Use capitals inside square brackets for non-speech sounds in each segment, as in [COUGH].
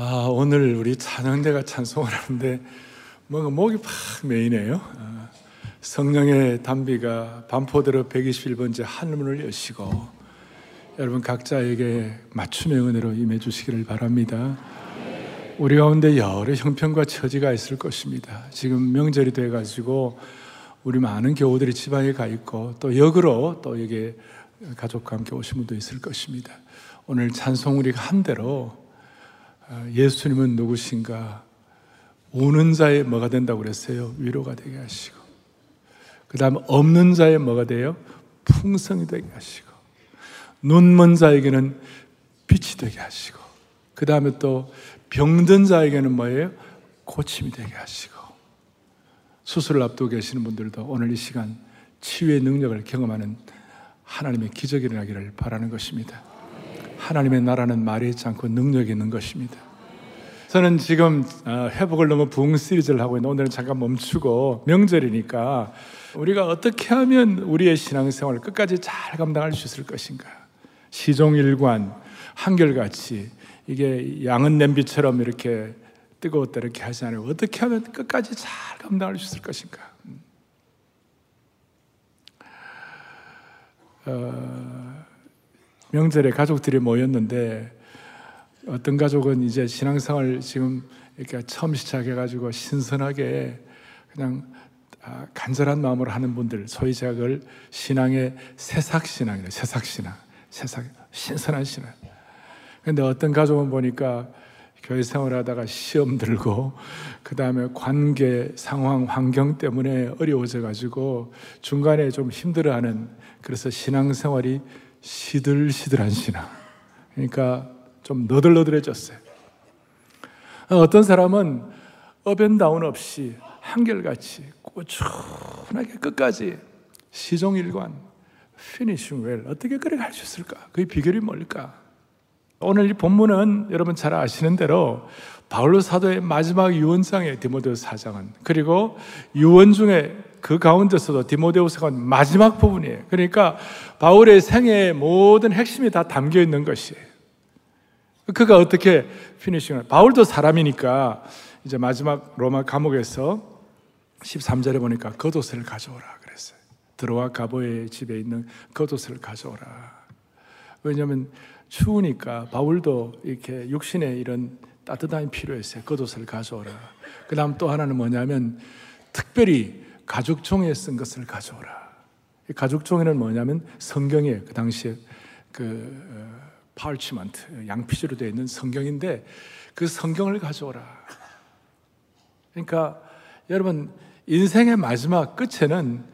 아, 오늘 우리 찬양대가 찬송을 하는데 뭔가 목이 팍 메이네요. 아, 성령의 담비가 반포대로 121번째 하늘문을 여시고 여러분 각자에게 맞춤의 은혜로 임해 주시기를 바랍니다. 우리 가운데 여러 형편과 처지가 있을 것입니다. 지금 명절이 돼 가지고 우리 많은 교우들이 지방에 가 있고 또 역으로 또 여기 가족과 함께 오신 분도 있을 것입니다. 오늘 찬송 우리가 한 대로 아, 예수님은 누구신가? 우는 자의 뭐가 된다고 그랬어요? 위로가 되게 하시고. 그 다음 없는 자의 뭐가 돼요? 풍성이 되게 하시고. 눈먼 자에게는 빛이 되게 하시고. 그 다음에 또 병든 자에게는 뭐예요? 고침이 되게 하시고. 수술을 앞두고 계시는 분들도 오늘 이 시간 치유의 능력을 경험하는 하나님의 기적이 일어나기를 바라는 것입니다. 하나님의 나라는 말이 있지 않고 능력이 있는 것입니다. 저는 지금 어, 회복을 너무 부흥 시리즈를 하고 있는데 오늘은 잠깐 멈추고 명절이니까 우리가 어떻게 하면 우리의 신앙생활을 끝까지 잘 감당할 수 있을 것인가? 시종일관, 한결같이 이게 양은 냄비처럼 이렇게 뜨거웠다 이렇게 하지 않아요. 어떻게 하면 끝까지 잘 감당할 수 있을 것인가? 어, 명절에 가족들이 모였는데 어떤 가족은 이제 신앙생활 지금 이렇게 처음 시작해가지고 신선하게 그냥 아, 간절한 마음으로 하는 분들 소위 제가 그걸 신앙의 새싹신앙이래요. 새싹신앙. 새싹 신선한 신앙. 근데 어떤 가족은 보니까 교회 생활하다가 시험 들고 그 다음에 관계 상황 환경 때문에 어려워져 가지고 중간에 좀 힘들어하는 그래서 신앙생활이 시들시들한 신앙. 그러니까 좀 너덜너덜해졌어요. 어떤 사람은 up and down 없이 한결같이 꾸준하게 끝까지 시종일관 finishing well 어떻게 그렇게 할 수 있을까? 그 비결이 뭘까? 오늘 이 본문은 여러분 잘 아시는 대로 바울로 사도의 마지막 유언장의 디모데후서 사장은 그리고 유언 중에 그 가운데서도 디모데후서가 마지막 부분이에요. 그러니까 바울의 생애의 모든 핵심이 다 담겨 있는 것이에요. 그가 어떻게 피니싱을 바울도 사람이니까 이제 마지막 로마 감옥에서 13절에 보니까 겉옷을 가져오라 그랬어요. 들어와 가보의 집에 있는 겉옷을 가져오라. 왜냐하면 추우니까 바울도 이렇게 육신에 이런 따뜻함이 필요했어요. 겉옷을 가져오라. 그 다음 또 하나는 뭐냐면 특별히 가죽종이에 쓴 것을 가져오라. 가죽종이는 뭐냐면 성경이에요. 그 당시에 그 파울치먼트, 어, 양피지로 되어 있는 성경인데 그 성경을 가져오라. 그러니까 여러분 인생의 마지막 끝에는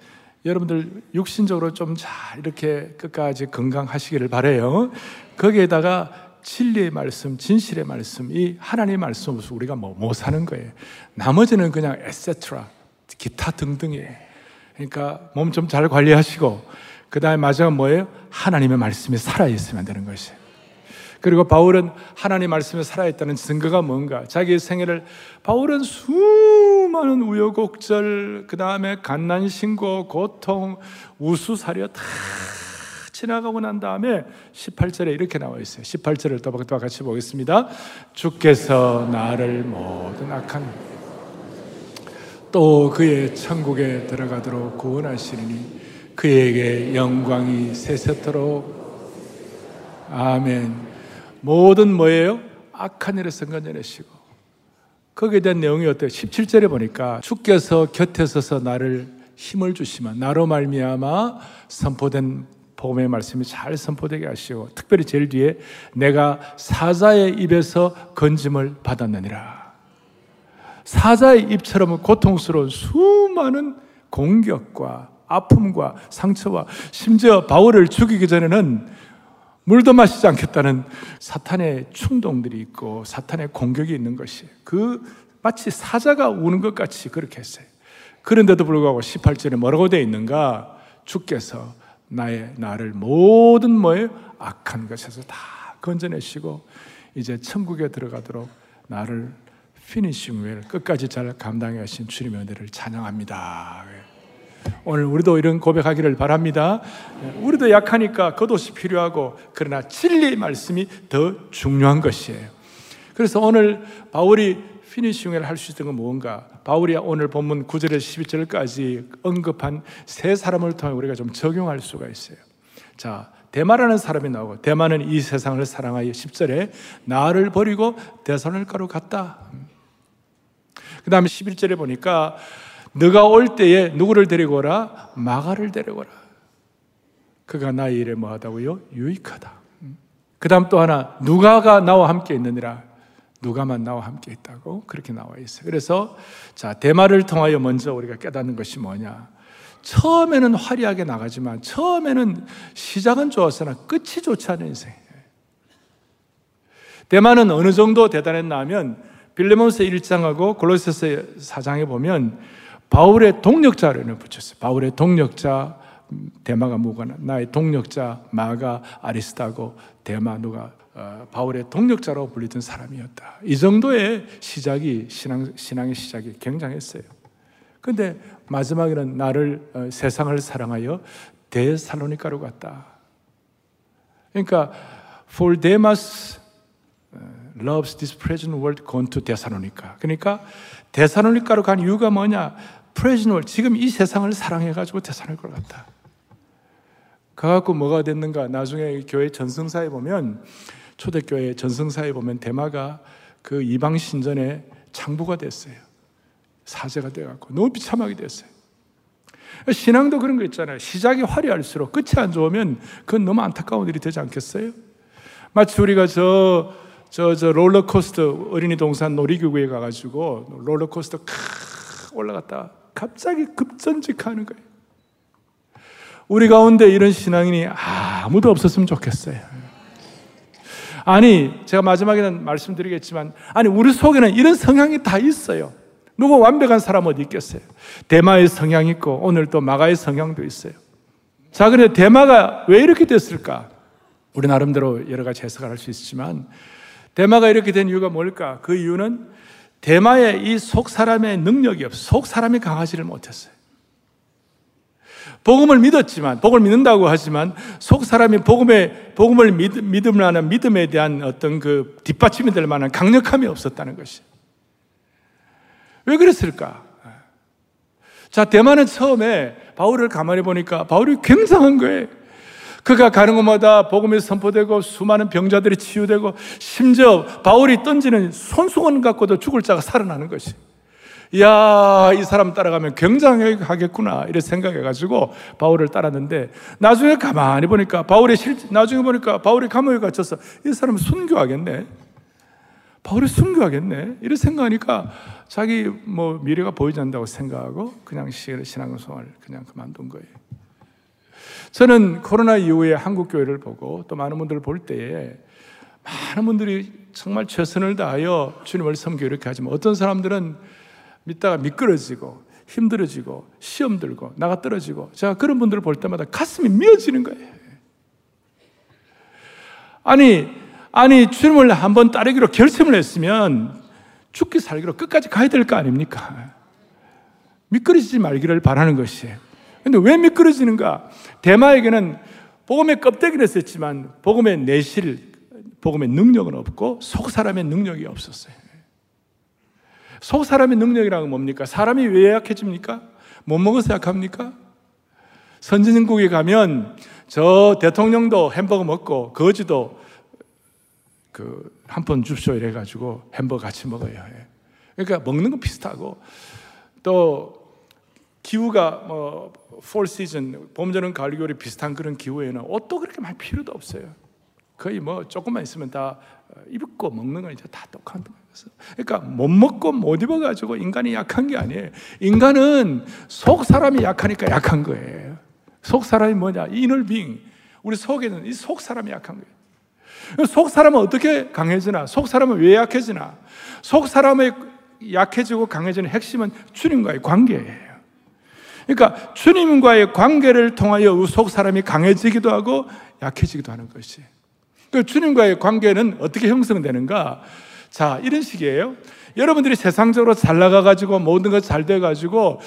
여러분들 육신적으로 좀 잘 이렇게 끝까지 건강하시기를 바래요. 거기에다가 진리의 말씀, 진실의 말씀, 이 하나님의 말씀 없이 우리가 뭐, 못 사는 거예요. 나머지는 그냥 에세트라, 기타 등등이에요. 그러니까 몸 좀 잘 관리하시고, 그 다음에 마지막 뭐예요? 하나님의 말씀이 살아있으면 되는 것이에요. 그리고 바울은 하나님 말씀에 살아있다는 증거가 뭔가? 자기 생애를, 바울은 수많은 우여곡절, 그 다음에 갓난 신고, 고통, 우수사려 다 지나가고 난 다음에 18절에 이렇게 나와 있어요. 18절을 또박또박 같이 보겠습니다. 주께서 나를 모든 악한 또 그의 천국에 들어가도록 구원하시니 그에게 영광이 세세토록 아멘. 모든 뭐예요? 악한 일을 선건해내시고 거기에 대한 내용이 어때요? 17절에 보니까 주께서 곁에 서서 나를 힘을 주시면 나로 말미암아 선포된 복음의 말씀이 잘 선포되게 하시고 특별히 제일 뒤에 내가 사자의 입에서 건짐을 받았느니라. 사자의 입처럼 고통스러운 수많은 공격과 아픔과 상처와 심지어 바울을 죽이기 전에는 물도 마시지 않겠다는 사탄의 충동들이 있고 사탄의 공격이 있는 것이 그 마치 사자가 우는 것 같이 그렇게 했어요. 그런데도 불구하고 18절에 뭐라고 되어 있는가? 주께서 나의 나를 모든 뭐에 악한 것에서 다 건져내시고 이제 천국에 들어가도록 나를 피니싱 웰 끝까지 잘 감당해 하신 주님의 은혜를 찬양합니다. 오늘 우리도 이런 고백하기를 바랍니다. 우리도 약하니까 겉옷이 필요하고 그러나 진리의 말씀이 더 중요한 것이에요. 그래서 오늘 바울이 피니싱을 할 수 있던 건 뭔가? 바울이 오늘 본문 9절에서 12절까지 언급한 세 사람을 통해 우리가 좀 적용할 수가 있어요. 자, 대마라는 사람이 나오고 대마는 이 세상을 사랑하여 10절에 나를 버리고 대선을 가로 갔다. 그 다음에 11절에 보니까 너가 올 때에 누구를 데리고 오라? 마가를 데리고 오라. 그가 나의 일에 뭐하다고요? 유익하다. 그 다음 또 하나 누가가 나와 함께 있느니라. 누가만 나와 함께 있다고 그렇게 나와 있어요. 그래서 자 대마를 통하여 먼저 우리가 깨닫는 것이 뭐냐? 처음에는 화려하게 나가지만 처음에는 시작은 좋았으나 끝이 좋지 않은 인생. 대마는 어느 정도 대단했나 하면 빌레몬스 1장하고 골로새서 4장에 보면 바울의 동력자를 붙였어요. 바울의 동력자 대마가 무관한 나의 동력자 마가 아리스타고 대마 누가 어, 바울의 동력자로 불리던 사람이었다. 이 정도의 시작이 신앙 신앙의 시작이 굉장했어요. 근데 마지막에는 나를 어, 세상을 사랑하여 데살로니카로 갔다. 그러니까 for Demas loves this present world gone to 데살로니카. 그러니까 데살로니카로 간 이유가 뭐냐? present world 지금 이 세상을 사랑해 가지고 데살로니카로 갔다. 가갖고 뭐가 됐는가? 나중에 교회 전승사에 보면 초대교회 전승사에 보면 대마가 그 이방 신전의 창부가 됐어요. 사제가 돼갖고 너무 비참하게 됐어요. 신앙도 그런 거 있잖아요. 시작이 화려할수록 끝이 안 좋으면 그건 너무 안타까운 일이 되지 않겠어요? 마치 우리가 저, 저, 저 롤러코스터 어린이 동산 놀이기구에 가가지고 롤러코스터 크 올라갔다 갑자기 급전직하는 거예요. 우리 가운데 이런 신앙인이 아무도 없었으면 좋겠어요. 아니, 제가 마지막에는 말씀드리겠지만, 아니, 우리 속에는 이런 성향이 다 있어요. 누구 완벽한 사람 어디 있겠어요? 대마의 성향이 있고, 오늘 또 마가의 성향도 있어요. 자, 그런데 대마가 왜 이렇게 됐을까? 우리 나름대로 여러 가지 해석을 할 수 있지만, 대마가 이렇게 된 이유가 뭘까? 그 이유는 대마의 이 속 사람의 능력이 없어. 속 사람이 강하지를 못했어요. 복음을 믿었지만, 복음을 믿는다고 하지만, 속 사람이 복음에, 복음을 믿, 믿음을 하는 믿음에 대한 어떤 그 뒷받침이 될 만한 강력함이 없었다는 것이. 왜 그랬을까? 자, 대만은 처음에 바울을 가만히 보니까 바울이 굉장한 거예요. 그가 가는 곳마다 복음이 선포되고 수많은 병자들이 치유되고 심지어 바울이 던지는 손수건 갖고도 죽을 자가 살아나는 것이. 야, 이 사람 따라가면 굉장하겠구나. 이렇게 생각해가지고 바울을 따랐는데 나중에 가만히 보니까 바울이 실, 나중에 보니까 바울이 감옥에 갇혀서 이 사람 순교하겠네. 바울이 순교하겠네. 이렇게 생각하니까 자기 뭐 미래가 보이지 않는다고 생각하고 그냥 신앙생활 그냥 그만둔 거예요. 저는 코로나 이후에 한국 교회를 보고 또 많은 분들을 볼 때에 많은 분들이 정말 최선을 다하여 주님을 섬기고 이렇게 하지만 어떤 사람들은 믿다가 미끄러지고 힘들어지고 시험 들고 나가 떨어지고 제가 그런 분들을 볼 때마다 가슴이 미어지는 거예요. 아니 아니 주님을 한번 따르기로 결심을 했으면 죽기 살기로 끝까지 가야 될 거 아닙니까? 미끄러지지 말기를 바라는 것이에요. 근데 왜 미끄러지는가? 대마에게는 복음의 껍데기를 썼지만 복음의 내실, 복음의 능력은 없고 속 사람의 능력이 없었어요. 속 사람의 능력이라는 뭡니까? 사람이 왜 약해집니까? 못 먹어서 약합니까? 선진국에 가면 저 대통령도 햄버거 먹고 거지도 그 한 번 줍쇼 이래가지고 햄버거 같이 먹어요. 예. 그러니까 먹는 건 비슷하고 또 기후가 뭐 폴 시즌 봄, 여름, 가을, 겨울이 비슷한 그런 기후에는 옷도 그렇게 많이 필요도 없어요. 거의 뭐 조금만 있으면 다 입고 먹는 건 이제 다 똑같은 거예요. 그러니까 못 먹고 못 입어가지고 인간이 약한 게 아니에요. 인간은 속 사람이 약하니까 약한 거예요. 속 사람이 뭐냐? 이널 빙. 우리 속에는 이 속 사람이 약한 거예요. 속 사람은 어떻게 강해지나? 속 사람은 왜 약해지나? 속 사람의 약해지고 강해지는 핵심은 주님과의 관계예요. 그러니까 주님과의 관계를 통하여 속 사람이 강해지기도 하고 약해지기도 하는 것이. 그 주님과의 관계는 어떻게 형성되는가? 자, 이런 식이에요. 여러분들이 세상적으로 잘 나가가지고 모든 것 잘 돼가지고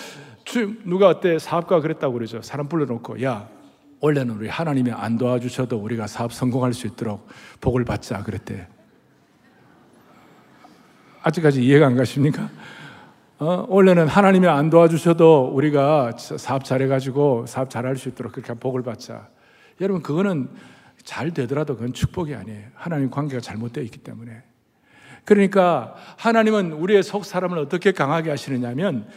누가 어때 사업가 그랬다고 그러죠. 사람 불러놓고 야 원래는 우리 하나님이 안 도와주셔도 우리가 사업 성공할 수 있도록 복을 받자 그랬대. 아직까지 이해가 안 가십니까? 어, 원래는 하나님이 안 도와주셔도 우리가 사업 잘해가지고 사업 잘할 수 있도록 그렇게 복을 받자. 여러분, 그거는 잘 되더라도 그건 축복이 아니에요. 하나님 관계가 잘못되어 있기 때문에. 그러니까 하나님은 우리의 속 사람을 어떻게 강하게 하시느냐면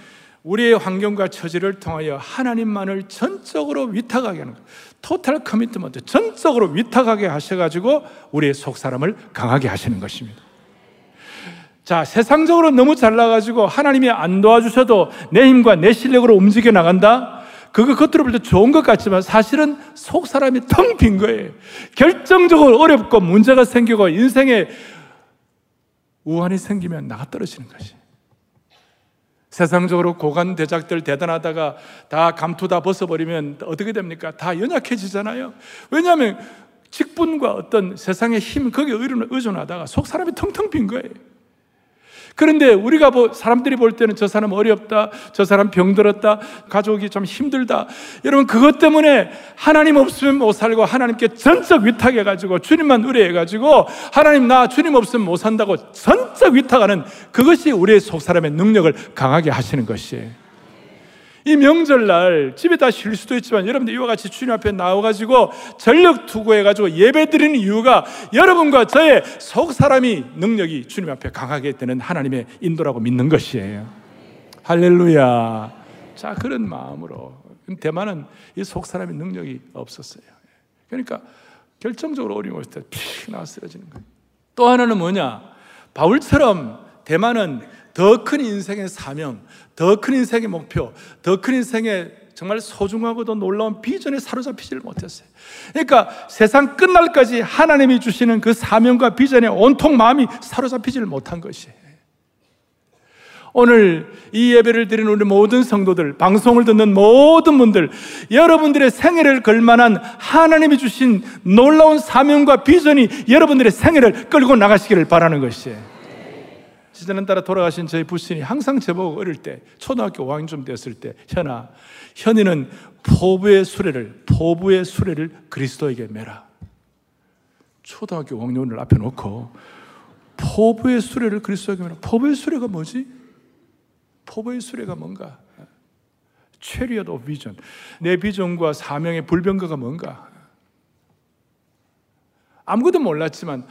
우리의 환경과 처지를 통하여 하나님만을 전적으로 위탁하게 하는 거예요. 토탈 커미트먼트, 전적으로 위탁하게 하셔가지고 우리의 속 사람을 강하게 하시는 것입니다. 자, 세상적으로 너무 잘나가지고 하나님이 안 도와주셔도 내 힘과 내 실력으로 움직여 나간다? 그거 겉으로 볼 때 좋은 것 같지만 사실은 속 사람이 텅 빈 거예요. 결정적으로 어렵고 문제가 생기고 인생에 우환이 생기면 나가 떨어지는 것이. 세상적으로 고관 대작들 대단하다가 다 감투 다 벗어버리면 어떻게 됩니까? 다 연약해지잖아요. 왜냐하면 직분과 어떤 세상의 힘, 거기에 의존하다가 속 사람이 텅텅 빈 거예요. 그런데 우리가 뭐 사람들이 볼 때는 저 사람 어렵다, 저 사람 병들었다, 가족이 좀 힘들다. 여러분 그것 때문에 하나님 없으면 못 살고 하나님께 전적 위탁해 가지고 주님만 의뢰해 가지고 하나님 나 주님 없으면 못 산다고 전적 위탁하는 그것이 우리의 속 사람의 능력을 강하게 하시는 것이에요. 이 명절날 집에 다 쉴 수도 있지만 여러분들 이와 같이 주님 앞에 나와가지고 전력 투구해가지고 예배 드리는 이유가 여러분과 저의 속 사람이 능력이 주님 앞에 강하게 되는 하나님의 인도라고 믿는 것이에요. 할렐루야. 자, 그런 마음으로. 대만은 이 속 사람의 능력이 없었어요. 그러니까 결정적으로 어려움을 때픽 나와 쓰러지는 거예요. 또 하나는 뭐냐? 바울처럼 대만은 더 큰 인생의 사명, 더 큰 인생의 목표, 더 큰 인생의 정말 소중하고도 놀라운 비전에 사로잡히지를 못했어요. 그러니까 세상 끝날까지 하나님이 주시는 그 사명과 비전에 온통 마음이 사로잡히지를 못한 것이에요. 오늘 이 예배를 드리는 우리 모든 성도들, 방송을 듣는 모든 분들, 여러분들의 생애를 걸만한 하나님이 주신 놀라운 사명과 비전이 여러분들의 생애를 끌고 나가시기를 바라는 것이에요. 시대는 따라 돌아가신 저희 부신이 항상 저보고 어릴 때 초등학교 5학년쯤 됐을 때 현아 현이는 포부의 수레를 포부의 수레를 그리스도에게 매라 초등학교 5학년을 앞에 놓고 포부의 수레를 그리스도에게 매라 포부의 수레가 뭐지? 포부의 수레가 뭔가? 오브 비전 내 비전과 사명의 불변가가 뭔가? 아무것도 몰랐지만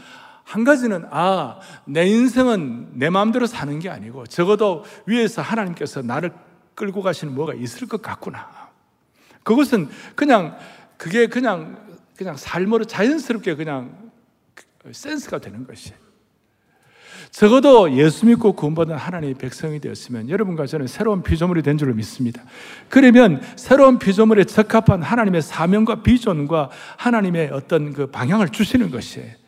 한 가지는 아, 내 인생은 내 마음대로 사는 게 아니고 적어도 위에서 하나님께서 나를 끌고 가시는 뭐가 있을 것 같구나. 그것은 그냥 그게 그냥 그냥 삶으로 자연스럽게 그냥 센스가 되는 것이. 적어도 예수 믿고 구원받은 하나님의 백성이 되었으면 여러분과 저는 새로운 피조물이 된 줄로 믿습니다. 그러면 새로운 피조물에 적합한 하나님의 사명과 비전과 하나님의 어떤 그 방향을 주시는 것이에요.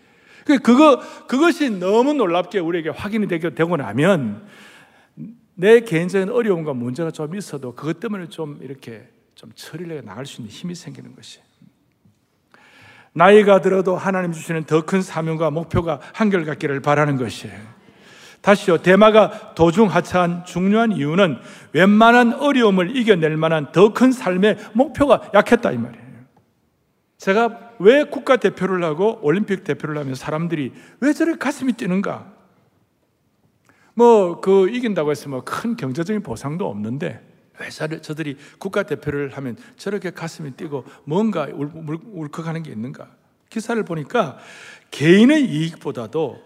그, 그거, 그것이 너무 놀랍게 우리에게 확인이 되고 나면 내 개인적인 어려움과 문제가 좀 있어도 그것 때문에 좀 이렇게 좀 처리를 해 나갈 수 있는 힘이 생기는 것이. 나이가 들어도 하나님 주시는 더 큰 사명과 목표가 한결같기를 바라는 것이에요. 다시요, 대마가 도중하차한 중요한 이유는 웬만한 어려움을 이겨낼 만한 더 큰 삶의 목표가 약했다 이 말이에요. 제가 왜 국가 대표를 하고 올림픽 대표를 하면 사람들이 왜 저렇게 가슴이 뛰는가? 뭐, 그, 이긴다고 해서 뭐 큰 경제적인 보상도 없는데, 왜 저들이 국가 대표를 하면 저렇게 가슴이 뛰고 뭔가 울컥하는 게 있는가? 기사를 보니까 개인의 이익보다도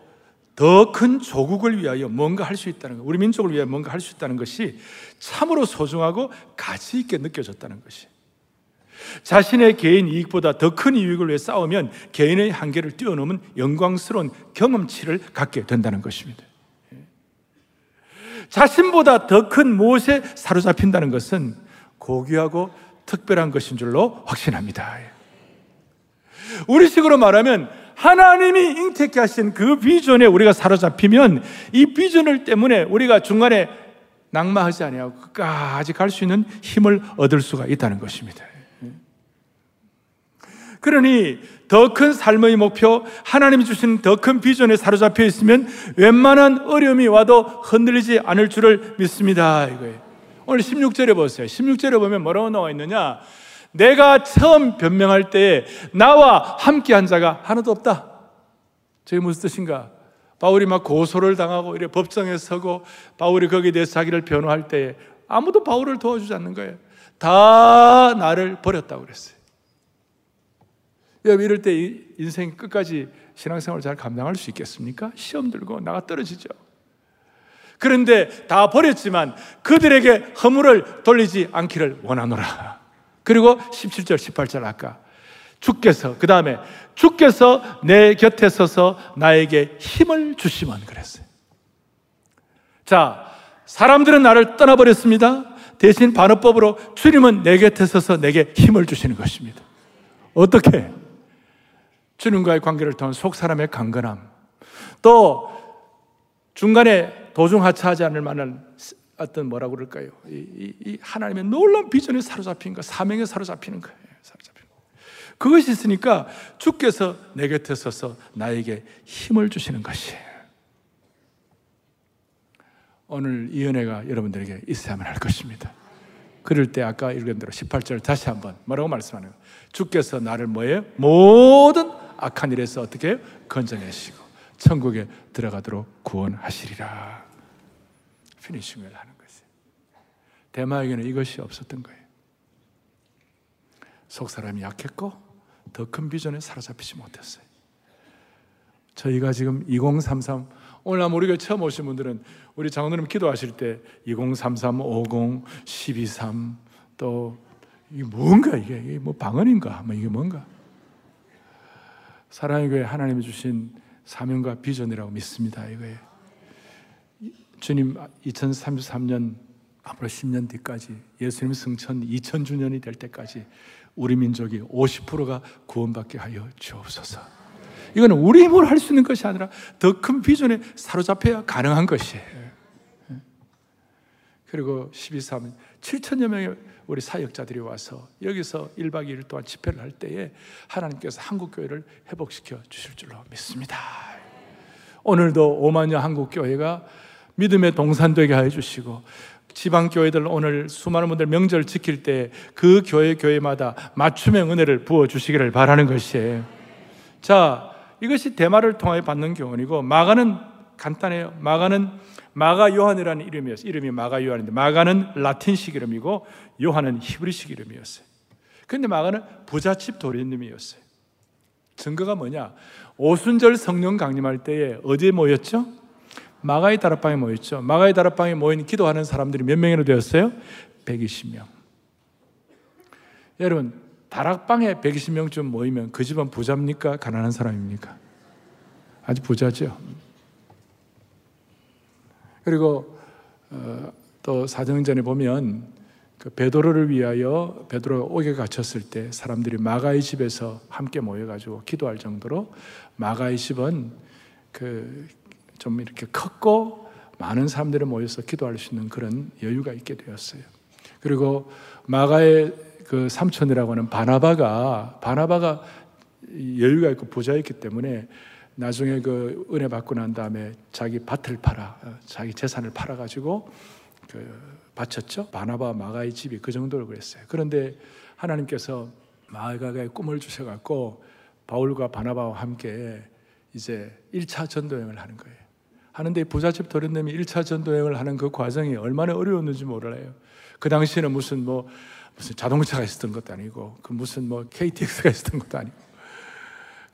더큰 조국을 위하여 뭔가 할 수 있다는 것, 우리 민족을 위하여 뭔가 할 수 있다는 것이 참으로 소중하고 가치 있게 느껴졌다는 것이. 자신의 개인 이익보다 더 큰 이익을 위해 싸우면 개인의 한계를 뛰어넘은 영광스러운 경험치를 갖게 된다는 것입니다. 자신보다 더 큰 무엇에 사로잡힌다는 것은 고귀하고 특별한 것인 줄로 확신합니다. 우리 식으로 말하면 하나님이 잉태케 하신 그 비전에 우리가 사로잡히면 이 비전을 때문에 우리가 중간에 낙마하지 아니하고 끝까지 갈 수 있는 힘을 얻을 수가 있다는 것입니다. 그러니 더 큰 삶의 목표, 하나님이 주신 더 큰 비전에 사로잡혀 있으면 웬만한 어려움이 와도 흔들리지 않을 줄을 믿습니다. 이거예요. 오늘 16절에 보세요. 16절에 보면 뭐라고 나와 있느냐? 내가 처음 변명할 때 나와 함께 한 자가 하나도 없다. 저게 무슨 뜻인가? 바울이 막 고소를 당하고 이래 법정에 서고 바울이 거기에 대해서 자기를 변호할 때에 아무도 바울을 도와주지 않는 거예요. 다 나를 버렸다고 그랬어요. 여러분 이럴 때 인생 끝까지 신앙생활 잘 감당할 수 있겠습니까? 시험 들고 나가 떨어지죠. 그런데 다 버렸지만 그들에게 허물을 돌리지 않기를 원하노라. 그리고 17절, 18절 아까 주께서 그 다음에 주께서 내 곁에 서서 나에게 힘을 주시면 그랬어요. 자, 사람들은 나를 떠나버렸습니다. 대신 반어법으로 주님은 내 곁에 서서 내게 힘을 주시는 것입니다. 어떻게? 주님과의 관계를 통한 속 사람의 강건함, 또 중간에 도중하차하지 않을 만한 어떤 뭐라고 그럴까요? 이, 이, 이 하나님의 놀라운 비전에 사로잡힌 거, 사명에 사로잡히는 거예요. 사로잡히는 거. 그것이 있으니까 주께서 내 곁에 서서 나에게 힘을 주시는 것이에요. 오늘 이 은혜가 여러분들에게 있어야만 할 것입니다. 그럴 때 아까 읽은 대로 18절 다시 한번 뭐라고 말씀하는 거예요? 주께서 나를 뭐예요? 모든 악한 일에서 어떻게? 건져내시고 천국에 들어가도록 구원하시리라. 피니싱을 하는 것이에요. 대마에게는 이것이 없었던 거예요. 속 사람이 약했고 더 큰 비전에 사로잡히지 못했어요. 저희가 지금 2033 오늘 우리가 처음 오신 분들은 우리 장로님 기도하실 때 2033, 50, 123, 또 이게 뭔가 이게 뭐 방언인가? 뭐 이게 뭔가? 사랑의 교회 하나님이 주신 사명과 비전이라고 믿습니다. 이거예요. 주님 2033년 앞으로 10년 뒤까지 예수님 승천 2000주년이 될 때까지 우리 민족이 50%가 구원받게 하여 주옵소서. 이거는 우리 힘으로 할 수 있는 것이 아니라 더 큰 비전에 사로잡혀야 가능한 것이에요. 그리고 12.3 7천여 명의 우리 사역자들이 와서 여기서 1박 2일 동안 집회를 할 때에 하나님께서 한국교회를 회복시켜 주실 줄로 믿습니다. 오늘도 5만여 한국교회가 믿음의 동산되게 하여 주시고 지방 교회들 오늘 수많은 분들 명절 지킬 때 그 교회 교회마다 맞춤의 은혜를 부어 주시기를 바라는 것이에요. 자, 이것이 대마를 통하여 받는 교훈이고 마가는 간단해요. 마가는 마가 요한이라는 이름이었어요. 이름이 마가 요한인데 마가는 라틴식 이름이고 요한은 히브리식 이름이었어요. 그런데 마가는 부잣집 도련님이었어요. 증거가 뭐냐? 오순절 성령 강림할 때에 어디에 모였죠? 마가의 다락방에 모였죠. 마가의 다락방에 모인 기도하는 사람들이 몇 명이나 되었어요? 120명. 여러분, 다락방에 120명쯤 모이면 그 집은 부자입니까? 가난한 사람입니까? 아주 부자죠. 그리고 어, 또 사정전에 보면 그 베드로를 위하여 베드로가 옥에 갇혔을 때 사람들이 마가의 집에서 함께 모여가지고 기도할 정도로 마가의 집은 그 좀 이렇게 컸고 많은 사람들이 모여서 기도할 수 있는 그런 여유가 있게 되었어요. 그리고 마가의 그 삼촌이라고 하는 바나바가 바나바가 여유가 있고 부자였기 때문에 나중에 그 은혜 받고 난 다음에 자기 밭을 팔아 자기 재산을 팔아 가지고 그 바쳤죠. 바나바 마가의 집이 그 정도로 그랬어요. 그런데 하나님께서 마가의 꿈을 주셔 갖고 바울과 바나바와 함께 이제 1차 전도 여행을 하는 거예요. 하는데 부잣집 도련님이 1차 전도 여행을 하는 그 과정이 얼마나 어려웠는지 몰라요. 그 당시에는 무슨 뭐 무슨 자동차가 있었던 것도 아니고 그 무슨 뭐 KTX가 있었던 것도 아니고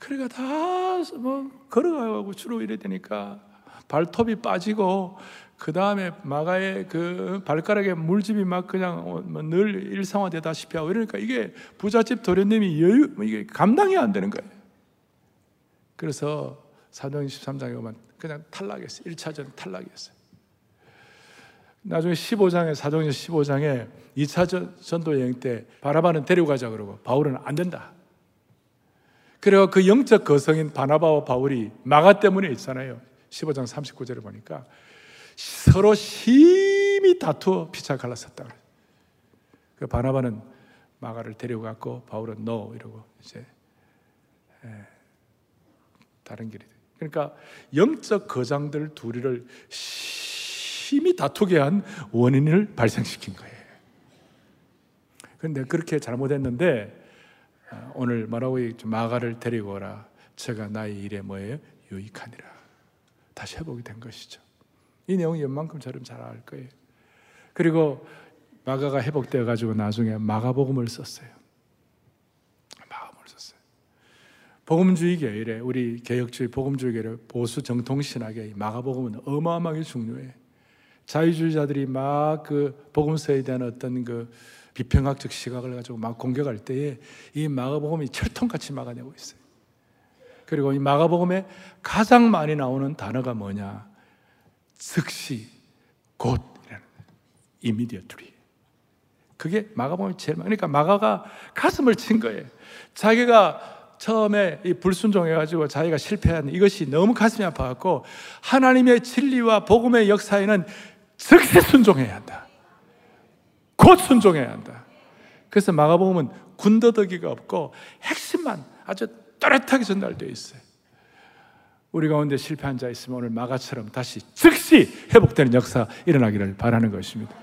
그러니까 다 뭐 걸어가고 주로 이래 되니까 발톱이 빠지고 그 다음에 마가의 그 발가락에 물집이 막 그냥 뭐늘 일상화되다시피 하고 이러니까 이게 부잣집 도련님이 여유 뭐 이게 감당이 안 되는 거예요. 그래서 사도행 13장에 보면 그냥 탈락했어요. 1차전 탈락했어요. 나중에 15장에 사도행 15장에 2차 전도 여행 때 바라바는 데려가자 그러고 바울은 안 된다. 그래서 그 영적 거성인 바나바와 바울이 마가 때문에 있잖아요. 15장 39절을 보니까 서로 심히 다투어 피차 갈랐었다. 그 바나바는 마가를 데려갔고 바울은 너 이러고 이제 다른 길이 돼. 그러니까 영적 거장들 둘이를 심히 다투게 한 원인을 발생시킨 거예요. 그런데 그렇게 잘못했는데 어, 오늘 뭐라고 마가를 데리고 오라. 제가 나의 일에 뭐예요? 유익하니라. 다시 회복이 된 것이죠. 이 내용이 저름 잘알 거예요. 그리고 마가가 회복되어 가지고 나중에 마가복음을 썼어요. 마가복음을 썼어요. 복음주의 계열에 우리 개혁주의 복음주의 계열 보수 정통 신학의 마가복음은 어마어마하게 중요해. 자유주의자들이 막 그 복음서에 대한 어떤 그 비평학적 시각을 가지고 막 공격할 때에 이 마가복음이 철통같이 막아내고 있어요. 그리고 이 마가복음에 가장 많이 나오는 단어가 뭐냐? 즉시, 곧이라는 immediately. 그게 마가복음이 제일 많. 그러니까 마가가 가슴을 친 거예요. 자기가 처음에 이 불순종해가지고 자기가 실패한 이것이 너무 가슴이 아파갖고 하나님의 진리와 복음의 역사에는 즉시 순종해야 한다. 곧 순종해야 한다. 그래서 마가복음은 군더더기가 없고 핵심만 아주 또렷하게 전달되어 있어요. 우리 가운데 실패한 자 있으면 오늘 마가처럼 다시 즉시 회복되는 역사 일어나기를 바라는 것입니다.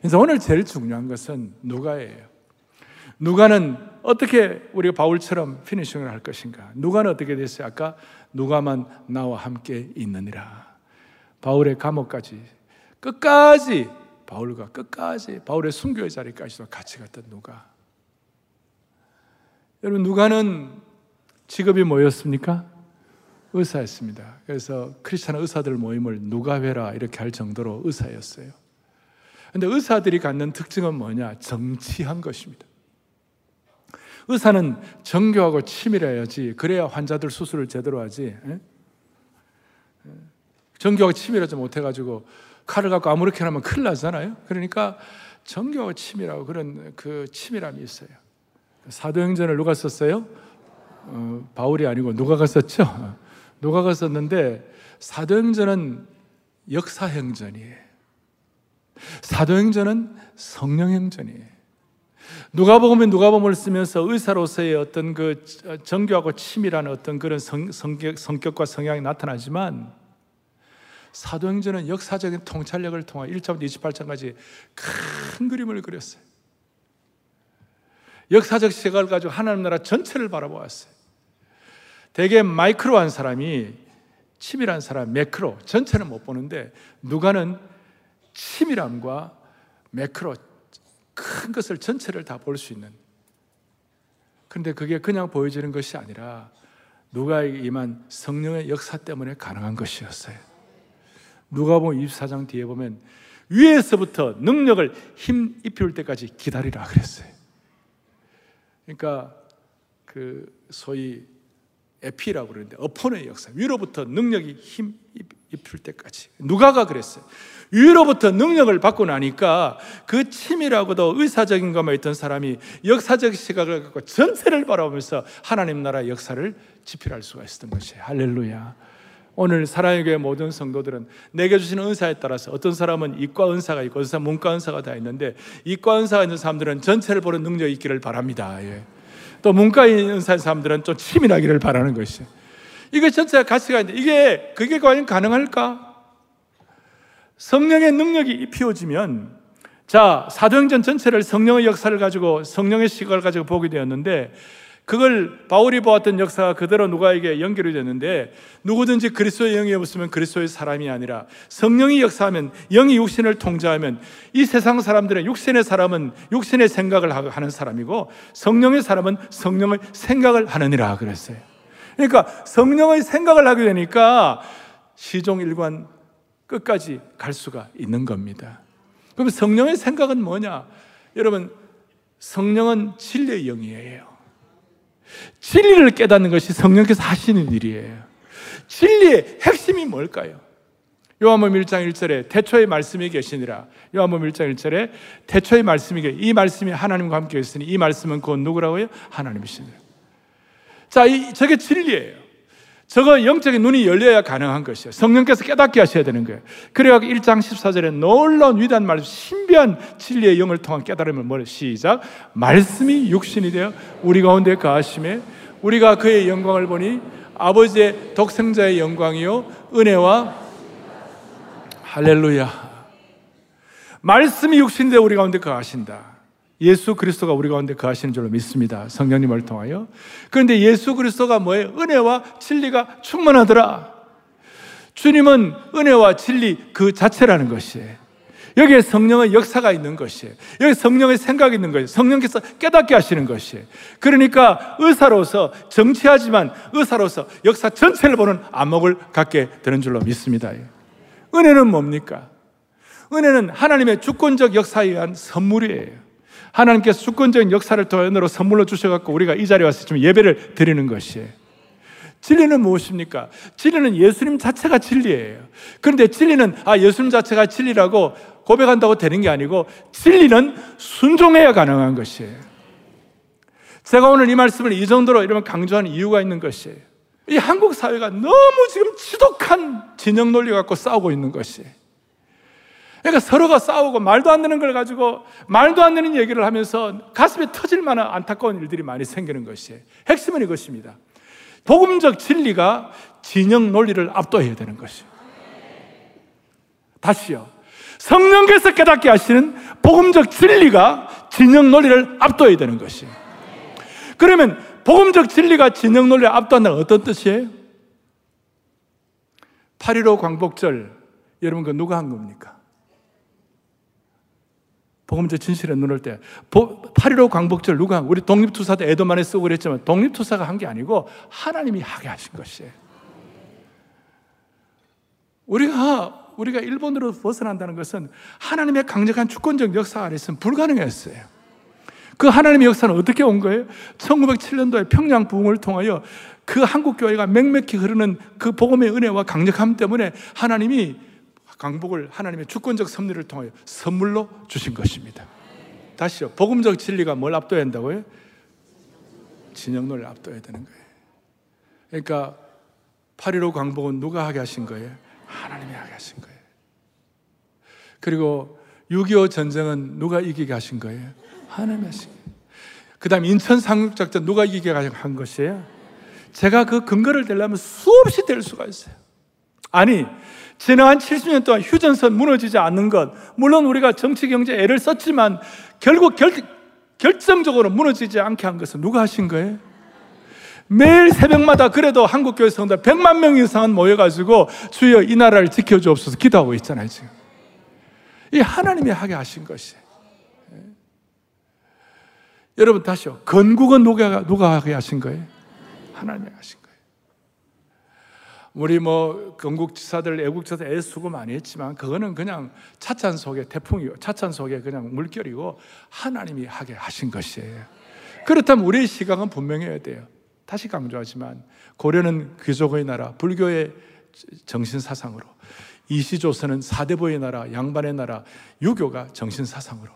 그래서 오늘 제일 중요한 것은 누가예요. 누가는 어떻게 우리가 바울처럼 피니싱을 할 것인가? 누가는 어떻게 됐어요? 아까 누가만 나와 함께 있느니라. 바울의 감옥까지 끝까지 바울과 끝까지 바울의 순교의 자리까지도 같이 갔던 누가. 여러분 누가는 직업이 뭐였습니까? 의사였습니다. 그래서 크리스찬 의사들 모임을 누가 회라 이렇게 할 정도로 의사였어요. 근데 의사들이 갖는 특징은 뭐냐? 정치한 것입니다. 의사는 정교하고 치밀해야지. 그래야 환자들 수술을 제대로 하지. 정교하고 치밀하지 못해가지고 칼을 갖고 아무렇게나 하면 큰일 나잖아요. 그러니까 정교하고 치밀하고 그런 그 치밀함이 있어요. 사도행전을 누가 썼어요? 어, 바울이 아니고 누가가 썼죠. [LAUGHS] 누가가 썼는데 사도행전은 역사행전이에요. 사도행전은 성령행전이에요. 누가복음은 누가복음을 쓰면서 의사로서의 어떤 그 정교하고 치밀한 어떤 그런 성, 성격, 성격과 성향이 나타나지만 사도행전은 역사적인 통찰력을 통해 1장부터 28장까지 큰 그림을 그렸어요. 역사적 시각을 가지고 하나님 나라 전체를 바라보았어요. 대개 마이크로한 사람이 치밀한 사람, 매크로 전체는 못 보는데 누가는 치밀함과 매크로 큰 것을 전체를 다 볼 수 있는 그런데 그게 그냥 보여지는 것이 아니라 누가에게 임한 성령의 역사 때문에 가능한 것이었어요. 누가 보면 24장 뒤에 보면 위에서부터 능력을 힘 입힐 때까지 기다리라 그랬어요. 그러니까 그 소위 에피라고 그러는데 어폰의 역사 위로부터 능력이 힘 입힐 때까지 누가가 그랬어요. 위로부터 능력을 받고 나니까 그 치밀하고도 의사적인 것만 있던 사람이 역사적 시각을 갖고 전체를 바라보면서 하나님 나라 역사를 지필할 수가 있었던 것이에요. 할렐루야. 오늘 사랑의 교회 모든 성도들은 내게 주시는 은사에 따라서 어떤 사람은 이과 은사가 있고 어떤 사람은 문과 은사가 다 있는데 이과 은사가 있는 사람들은 전체를 보는 능력이 있기를 바랍니다. 예. 또 문과 은사인 사람들은 좀 치밀하기를 바라는 것이에요. 이게 전체가 가치가 있는데 이게 그게 과연 가능할까? 성령의 능력이 입히어지면 자 사도행전 전체를 성령의 역사를 가지고 성령의 시각을 가지고 보게 되었는데 그걸 바울이 보았던 역사가 그대로 누가에게 연결이 됐는데 누구든지 그리스도의 영이 없으면 그리스도의 사람이 아니라 성령이 역사하면 영이 육신을 통제하면 이 세상 사람들의 육신의 사람은 육신의 생각을 하는 사람이고 성령의 사람은 성령의 생각을 하느니라 그랬어요. 그러니까 성령의 생각을 하게 되니까 시종 일관 끝까지 갈 수가 있는 겁니다. 그럼 성령의 생각은 뭐냐? 여러분, 성령은 진리의 영이에요. 진리를 깨닫는 것이 성령께서 하시는 일이에요. 진리의 핵심이 뭘까요? 요한복음 1장 1절에 태초의 말씀이 계시니라. 요한복음 1장 1절에 태초의 말씀이 이 말씀이 하나님과 함께 있으니 이 말씀은 곧 누구라고요? 하나님이시니라. 자, 이, 저게 진리예요. 저거 영적인 눈이 열려야 가능한 것이에요. 성령께서 깨닫게 하셔야 되는 거예요. 그래갖고 1장 14절에 놀라운 위대한 말씀, 신비한 진리의 영을 통한 깨달음을 뭐래? 시작. 말씀이 육신이 되어 우리 가운데 가하심에 우리가 그의 영광을 보니 아버지의 독생자의 영광이요. 은혜와 할렐루야. 말씀이 육신이 되어 우리 가운데 가하신다. 예수 그리스도가 우리 가운데 거하시는 줄로 믿습니다. 성령님을 통하여. 그런데 예수 그리스도가 뭐예요? 은혜와 진리가 충만하더라. 주님은 은혜와 진리 그 자체라는 것이에요. 여기에 성령의 역사가 있는 것이에요. 여기 성령의 생각이 있는 것이에요. 성령께서 깨닫게 하시는 것이에요. 그러니까 의사로서 정치하지만 의사로서 역사 전체를 보는 안목을 갖게 되는 줄로 믿습니다. 은혜는 뭡니까? 은혜는 하나님의 주권적 역사에 의한 선물이에요. 하나님께서 주권적인 역사를 통해서 선물로 주셔갖고 우리가 이 자리에 와서 지금 예배를 드리는 것이에요. 진리는 무엇입니까? 진리는 예수님 자체가 진리예요. 그런데 진리는 아 예수님 자체가 진리라고 고백한다고 되는 게 아니고 진리는 순종해야 가능한 것이에요. 제가 오늘 이 말씀을 이 정도로 이러면 강조하는 이유가 있는 것이에요. 이 한국 사회가 너무 지금 지독한 진영 논리 갖고 싸우고 있는 것이에요. 그러니까 서로가 싸우고 말도 안 되는 걸 가지고 말도 안 되는 얘기를 하면서 가슴에 터질 만한 안타까운 일들이 많이 생기는 것이에요. 핵심은 이것입니다. 복음적 진리가 진영 논리를 압도해야 되는 것이에요. 다시요. 성령께서 깨닫게 하시는 복음적 진리가 진영 논리를 압도해야 되는 것이에요. 그러면 복음적 진리가 진영 논리를 압도한다는 어떤 뜻이에요? 8.15 광복절 여러분 그 누가 한 겁니까? 복음적 진실에 눈을 때 8.15 광복절 누가 한 우리 독립투사 때 애도 많이 쓰고 그랬지만 독립투사가 한 게 아니고 하나님이 하게 하신 것이에요. 우리가 우리가 일본으로 벗어난다는 것은 하나님의 강력한 주권적 역사 아래서는 불가능했어요. 그 하나님의 역사는 어떻게 온 거예요? 1907년도에 평양 부흥을 통하여 그 한국 교회가 맹맥히 흐르는 그 복음의 은혜와 강력함 때문에 하나님이 강복을 하나님의 주권적 섭리를 통하여 선물로 주신 것입니다. 다시요. 복음적 진리가 뭘 압도해야 한다고요? 진영론을 압도해야 되는 거예요. 그러니까 8.15 광복은 누가 하게 하신 거예요? 하나님이 하게 하신 거예요. 그리고 6.25 전쟁은 누가 이기게 하신 거예요? 하나님이 하신 거예요. 그 다음 인천 상륙작전 누가 이기게 한 것이에요? 제가 그 근거를 대려면 수없이 될 수가 있어요. 아니, 지난 70년 동안 휴전선 무너지지 않는 것, 물론 우리가 정치, 경제 애를 썼지만 결국 결, 결정적으로 무너지지 않게 한 것은 누가 하신 거예요? 매일 새벽마다 그래도 한국교회 성도 100만 명 이상은 모여가지고 주여 이 나라를 지켜주옵소서 기도하고 있잖아요, 지금. 이 하나님이 하게 하신. 예. 여러분 다시요. 건국은 누가, 누가 하게 하신 거예요? 하나님이 하신 거예요. 우리 뭐 건국지사들, 애국지사들 애수고 많이 했지만 그거는 그냥 차찬 속에 태풍이고 차찬 속에 그냥 물결이고 하나님이 하게 하신 것이에요. 그렇다면 우리의 시각은 분명해야 돼요. 다시 강조하지만 고려는 귀족의 나라, 불교의 정신 사상으로 이시조선은 사대부의 나라, 양반의 나라, 유교가 정신 사상으로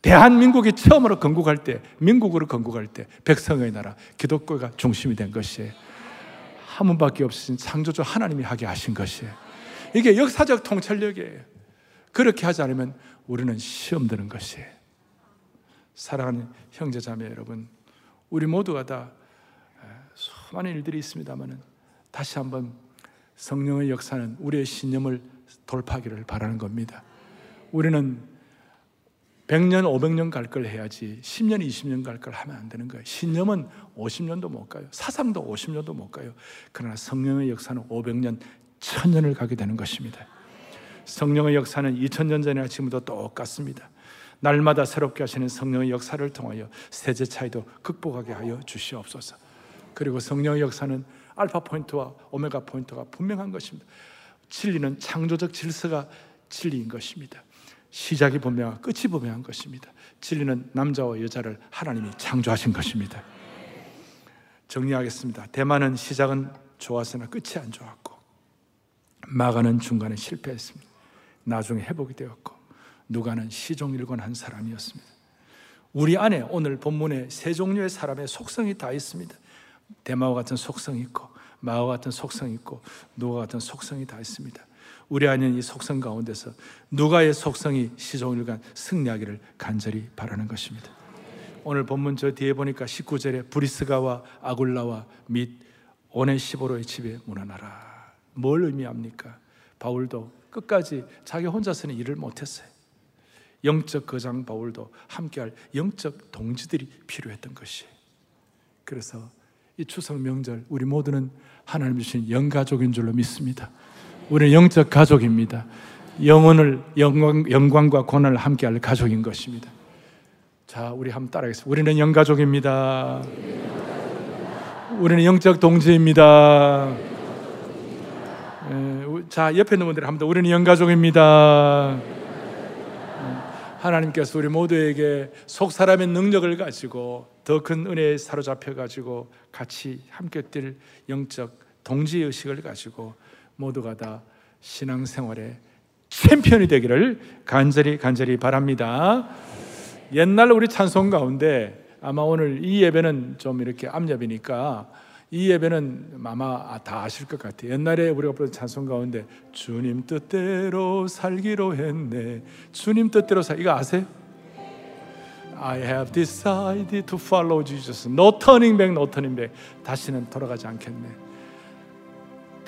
대한민국이 처음으로 건국할 때, 민국으로 건국할 때 백성의 나라, 기독교가 중심이 된 것이에요. 한 분밖에 없으신 창조주 하나님이 하게 하신 것이에요. 이게 역사적 통찰력이에요. 그렇게 하지 않으면 우리는 시험 드는 것이에요. 사랑하는 형제 자매 여러분, 우리 모두가 다 수많은 일들이 있습니다만은 다시 한번 성령의 역사는 우리의 신념을 돌파하기를 바라는 겁니다. 우리는 100년, 500년 갈 걸 해야지 10년, 20년 갈 걸 하면 안 되는 거예요. 신념은 50년도 못 가요. 사상도 50년도 못 가요. 그러나 성령의 역사는 500년, 1000년을 가게 되는 것입니다. 성령의 역사는 2000년 전이나 지금도 똑같습니다. 날마다 새롭게 하시는 성령의 역사를 통하여 세대 차이도 극복하게 하여 주시옵소서. 그리고 성령의 역사는 알파 포인트와 오메가 포인트가 분명한 것입니다. 진리는 창조적 질서가 진리인 것입니다. 시작이 분명하고 끝이 분명한 것입니다. 진리는 남자와 여자를 하나님이 창조하신 것입니다. 정리하겠습니다. 대만은 시작은 좋았으나 끝이 안 좋았고, 마가는 중간에 실패했습니다. 나중에 회복이 되었고, 누가는 시종일관 한 사람이었습니다. 우리 안에 오늘 본문에 세 종류의 사람의 속성이 다 있습니다. 대마와 같은 속성이 있고 마와 같은 속성이 있고 누가 같은 속성이 다 있습니다. 우리 안에 이 속성 가운데서 누가의 속성이 시종일관 승리하기를 간절히 바라는 것입니다. 오늘 본문 저 뒤에 보니까 19절에 브리스가와 아굴라와 및 오네시보로의 집에 문안하라. 뭘 의미합니까? 바울도 끝까지 자기 혼자서는 일을 못했어요. 영적 거장 바울도 함께할 영적 동지들이 필요했던 것이. 그래서 이 추석 명절 우리 모두는 하나님 주신 영가족인 줄로 믿습니다. 우리는 영적 가족입니다. 영혼을 영광, 영광과 고난을 함께할 가족인 것입니다. 자, 우리 한번 따라하겠습니다. 우리는 영가족입니다. 우리는 영적 동지입니다. 예, 자, 옆에 있는 분들 한번 더. 우리는 영가족입니다. 하나님께서 우리 모두에게 속 사람의 능력을 가지고 더 큰 은혜에 사로잡혀 가지고 같이 함께 뛸 영적 동지 의식을 가지고 모두가 다 신앙생활의 챔피언이 되기를 간절히 간절히 바랍니다. 옛날 우리 찬송 가운데 아마 오늘 이 예배는 좀 이렇게 암엽이니까 이 예배는 아마 다 아실 것 같아요. 옛날에 우리가 부른 찬송 가운데 주님 뜻대로 살기로 했네. 주님 뜻대로 살 이거 아세요? I have decided to follow Jesus. No turning back, no turning back. 다시는 돌아가지 않겠네.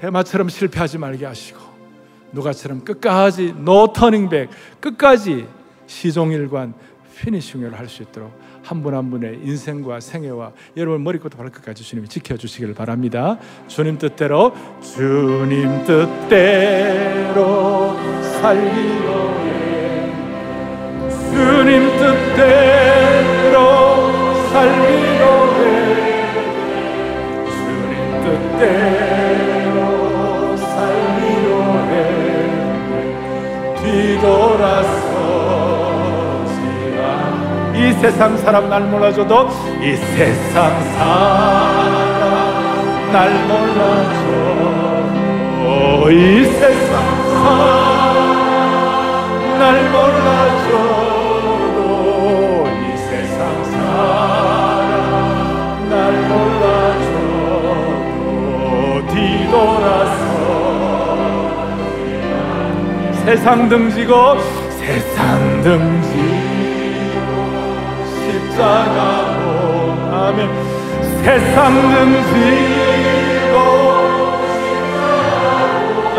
대마처럼 실패하지 말게 하시고 누가처럼 끝까지 turning back, 끝까지 시종일관 피니싱을 할 수 있도록 한분한 분의 인생과 생애와 여러분 머리부터 발끝까지 주님이 지켜주시기를 바랍니다. 주님 뜻대로 주님 뜻대로 살기로 해 주님 뜻대로 살기로 해 주님 뜻대로 세상 사람 날 몰라줘도 이 세상 사람 날 몰라줘. 이 세상 사람 날 몰라줘도 이 세상 사람 날 몰라줘도 뒤돌아서 세상 등지고 세상 등 아멘 세상 등지고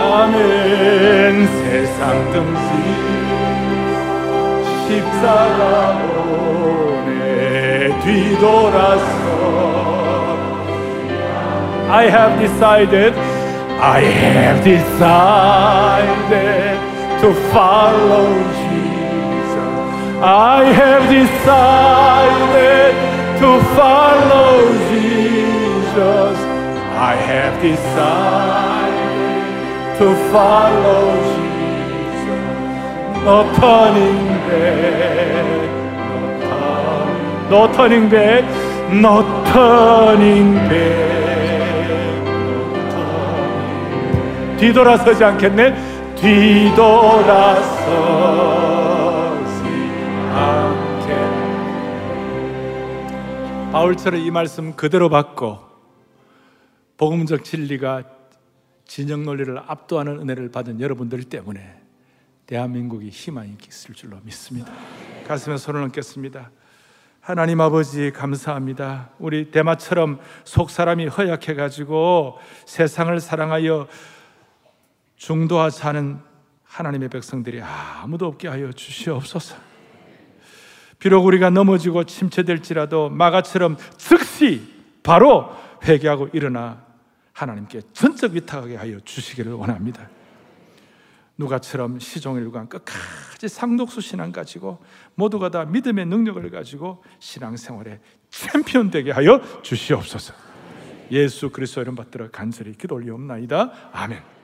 아멘 세상 등지 십자가로 내 뒤돌아서 I have decided I have decided to follow Jesus I have decided to follow Jesus. I have decided to follow Jesus. No turning back. No turning back. No turning back. 뒤돌아서지 않겠네. 뒤돌아서. 바울처럼 이 말씀 그대로 받고 복음적 진리가 진영 논리를 압도하는 은혜를 받은 여러분들 때문에 대한민국이 희망이 있을 줄로 믿습니다. 가슴에 손을 얹겠습니다. 하나님 아버지 감사합니다. 우리 대마처럼 속 사람이 허약해 가지고 세상을 사랑하여 중도하지 않은 하나님의 백성들이 아무도 없게 하여 주시옵소서. 비록 우리가 넘어지고 침체될지라도 마가처럼 즉시 바로 회개하고 일어나 하나님께 전적 위탁하게 하여 주시기를 원합니다. 누가처럼 시종일관 끝까지 상독수 신앙 가지고 모두가 다 믿음의 능력을 가지고 신앙생활에 챔피언 되게 하여 주시옵소서. 예수 그리스도 이름 받들어 간절히 기도 올리옵나이다. 아멘.